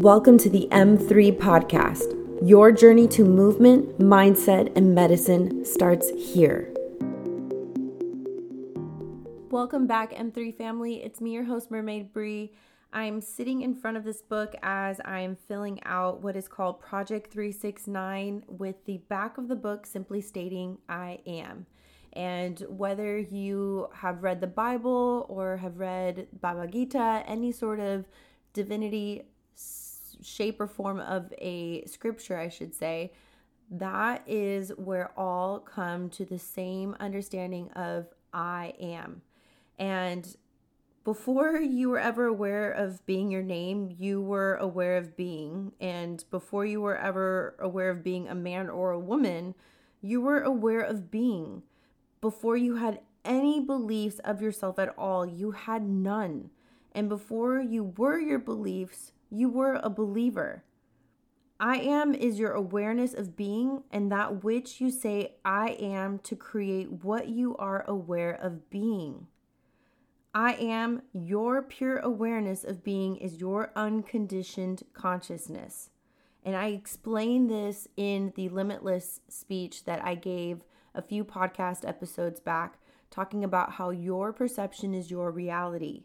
Welcome to the M3 podcast. Your journey to movement, mindset, and medicine starts here. Welcome back, M3 family. It's me, your host, Mermaid Bree. I'm sitting in front of this book as I'm filling out what is called Project 369 with the back of the book simply stating, I am. And whether you have read the Bible or have read Bhagavad Gita, any sort of divinity shape or form of a scripture, I should say, that is where all come to the same understanding of I am. And before you were ever aware of being your name, you were aware of being. And before you were ever aware of being a man or a woman, you were aware of being. Before you had any beliefs of yourself at all, you had none. And before you were your beliefs, you were a believer. I am is your awareness of being and that which you say I am to create what you are aware of being. I am your pure awareness of being is your unconditioned consciousness. And I explain this in the limitless speech that I gave a few podcast episodes back, talking about how your perception is your reality.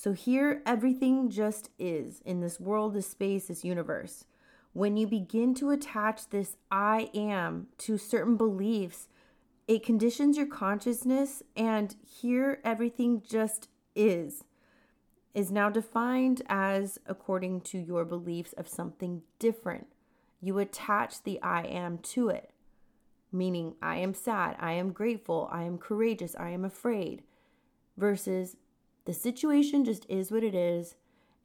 So here, everything just is in this world, this space, this universe. When you begin to attach this I am to certain beliefs, it conditions your consciousness, and here, everything just is. Is now defined as according to your beliefs of something different. You attach the I am to it, meaning I am sad, I am grateful, I am courageous, I am afraid, versus the situation just is what it is,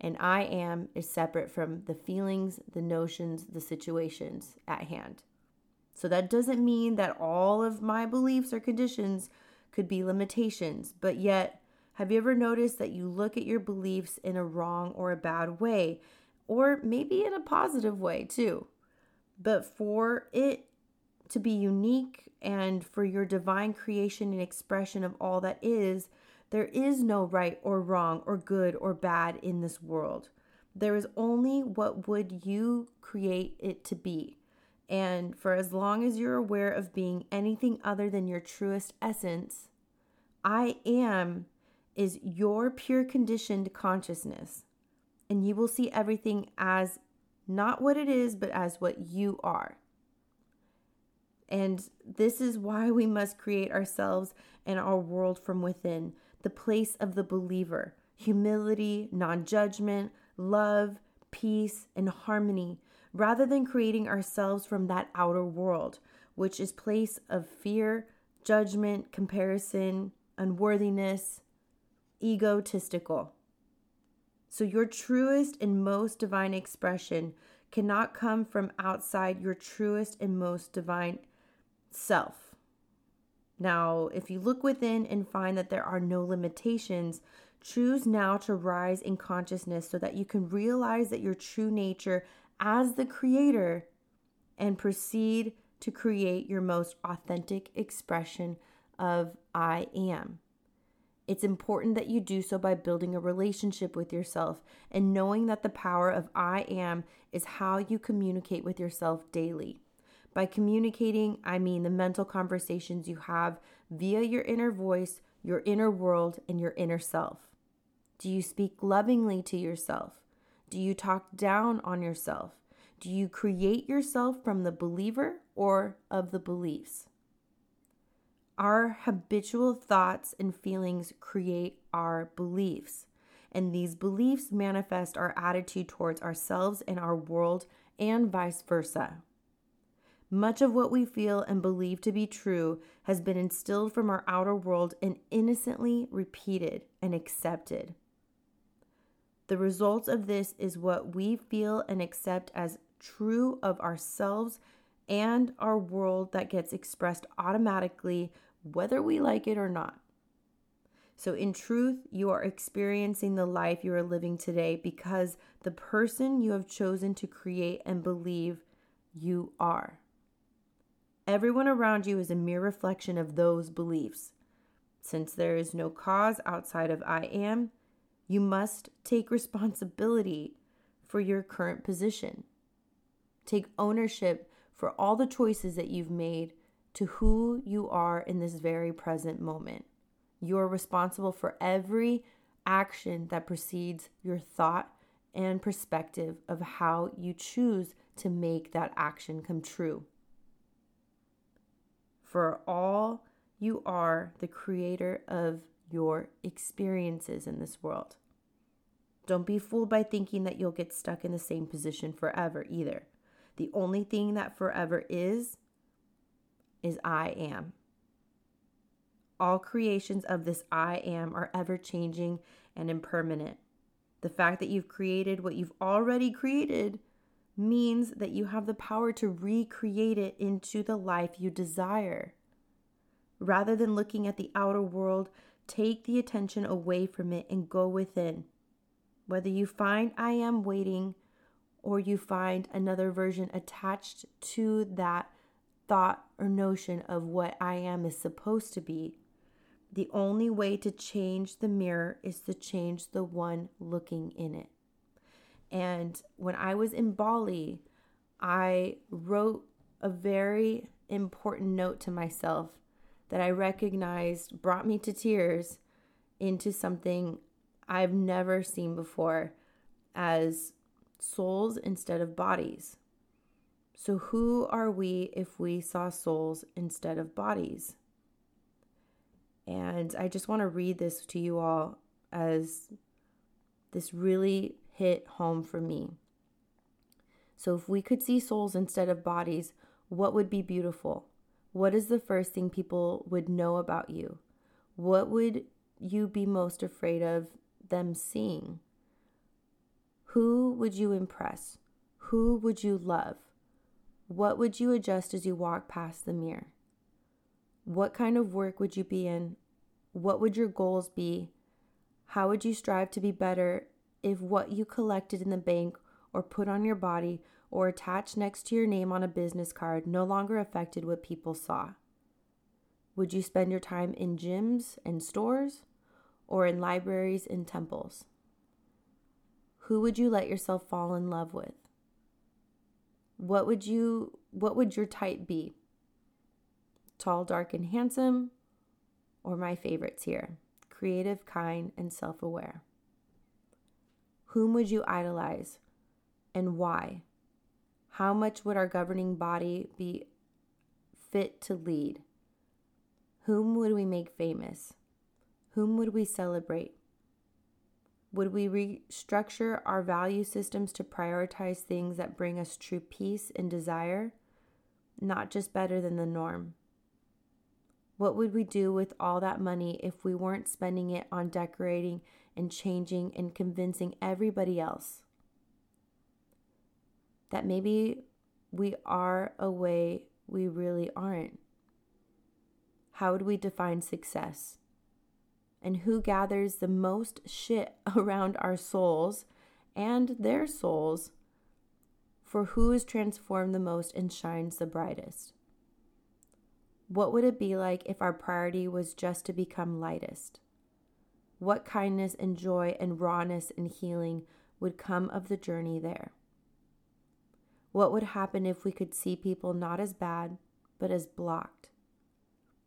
and I am is separate from the feelings, the notions, the situations at hand. So that doesn't mean that all of my beliefs or conditions could be limitations, but yet, have you ever noticed that you look at your beliefs in a wrong or a bad way, or maybe in a positive way too? But for it to be unique and for your divine creation and expression of all that is, there is no right or wrong or good or bad in this world. There is only what would you create it to be. And for as long as you're aware of being anything other than your truest essence, I am is your pure conditioned consciousness. And you will see everything as not what it is, but as what you are. And this is why we must create ourselves and our world from within the place of the believer humility, non judgment, love, peace, and harmony, rather than creating ourselves from that outer world, which is place of fear, judgment, comparison, unworthiness, egotistical. So your truest and most divine expression cannot come from outside your truest and most divine self. Now, if you look within and find that there are no limitations, choose now to rise in consciousness so that you can realize that your true nature as the creator and proceed to create your most authentic expression of I am. It's important that you do so by building a relationship with yourself and knowing that the power of I am is how you communicate with yourself daily. By communicating, I mean the mental conversations you have via your inner voice, your inner world, and your inner self. Do you speak lovingly to yourself? Do you talk down on yourself? Do you create yourself from the believer or of the beliefs? Our habitual thoughts and feelings create our beliefs, and these beliefs manifest our attitude towards ourselves and our world, and vice versa. Much of what we feel and believe to be true has been instilled from our outer world and innocently repeated and accepted. The results of this is what we feel and accept as true of ourselves and our world that gets expressed automatically, whether we like it or not. So, in truth, you are experiencing the life you are living today because the person you have chosen to create and believe you are. Everyone around you is a mere reflection of those beliefs. Since there is no cause outside of I am, you must take responsibility for your current position. Take ownership for all the choices that you've made to who you are in this very present moment. You're responsible for every action that precedes your thought and perspective of how you choose to make that action come true. For all you are the creator of your experiences in this world. Don't be fooled by thinking that you'll get stuck in the same position forever either. The only thing that forever is, is I am. All creations of this I am are ever changing and impermanent. The fact that you've created what you've already created means that you have the power to recreate it into the life you desire. Rather than looking at the outer world, take the attention away from it and go within. Whether you find I am waiting or you find another version attached to that thought or notion of what I am is supposed to be, the only way to change the mirror is to change the one looking in it. And when I was in Bali, I wrote a very important note to myself that I recognized brought me to tears into something I've never seen before as souls instead of bodies. So, who are we if we saw souls instead of bodies? And I just want to read this to you all as this really hit home for me. So, if we could see souls instead of bodies, what would be beautiful? What is the first thing people would know about you? What would you be most afraid of them seeing? Who would you impress? Who would you love? What would you adjust as you walk past the mirror? What kind of work would you be in? What would your goals be? How would you strive to be better if what you collected in the bank or put on your body or attached next to your name on a business card no longer affected what people saw? Would you spend your time in gyms and stores or in libraries and temples? Who would you let yourself fall in love with? What would you what would your type be? Tall, dark and handsome or my favorites here, creative, kind and self-aware? Whom would you idolize and why? How much would our governing body be fit to lead? Whom would we make famous? Whom would we celebrate? Would we restructure our value systems to prioritize things that bring us true peace and desire, not just better than the norm? What would we do with all that money if we weren't spending it on decorating and changing and convincing everybody else that maybe we are a way we really aren't? How would we define success? And who gathers the most shit around our souls and their souls for who is transformed the most and shines the brightest? What would it be like if our priority was just to become lightest? What kindness and joy and rawness and healing would come of the journey there? What would happen if we could see people not as bad, but as blocked?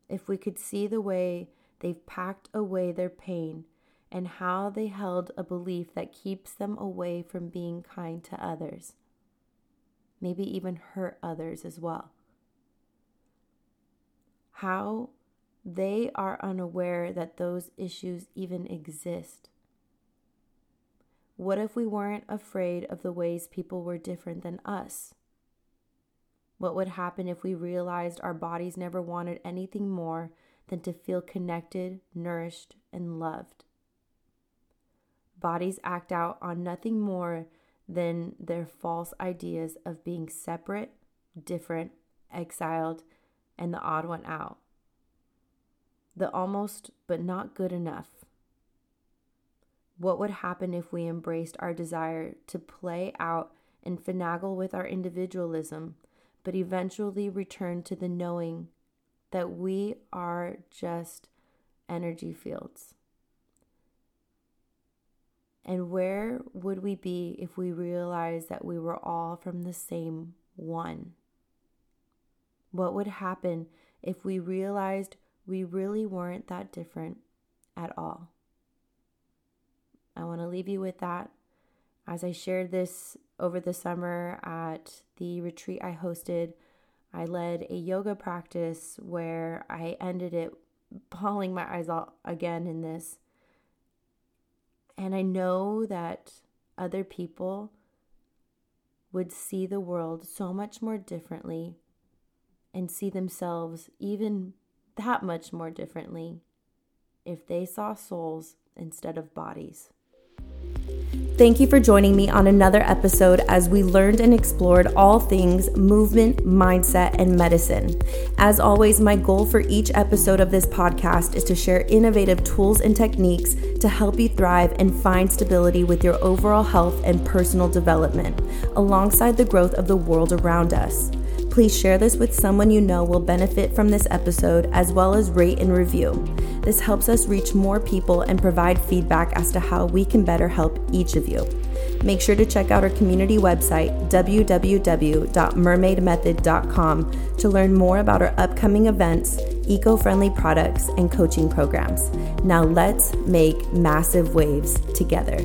If we could see the way they've packed away their pain and how they held a belief that keeps them away from being kind to others, maybe even hurt others as well. How they are unaware that those issues even exist. What if we weren't afraid of the ways people were different than us? What would happen if we realized our bodies never wanted anything more than to feel connected, nourished, and loved? Bodies act out on nothing more than their false ideas of being separate, different, exiled, and the odd one out the almost but not good enough. What would happen if we embraced our desire to play out and finagle with our individualism, but eventually return to the knowing that we are just energy fields? And where would we be if we realized that we were all from the same one? What would happen if we realized we really weren't that different at all? I want to leave you with that. As I shared this over the summer at the retreat I hosted, I led a yoga practice where I ended it bawling my eyes out again in this. And I know that other people would see the world so much more differently and see themselves even that much more differently if they saw souls instead of bodies. Thank you for joining me on another episode as we learned and explored all things movement, mindset, and medicine. As always, my goal for each episode of this podcast is to share innovative tools and techniques to help you thrive and find stability with your overall health and personal development, alongside the growth of the world around us. Please share this with someone you know will benefit from this episode, as well as rate and review. This helps us reach more people and provide feedback as to how we can better help each of you. Make sure to check out our community website, www.mermaidmethod.com, to learn more about our upcoming events, eco friendly products, and coaching programs. Now let's make massive waves together.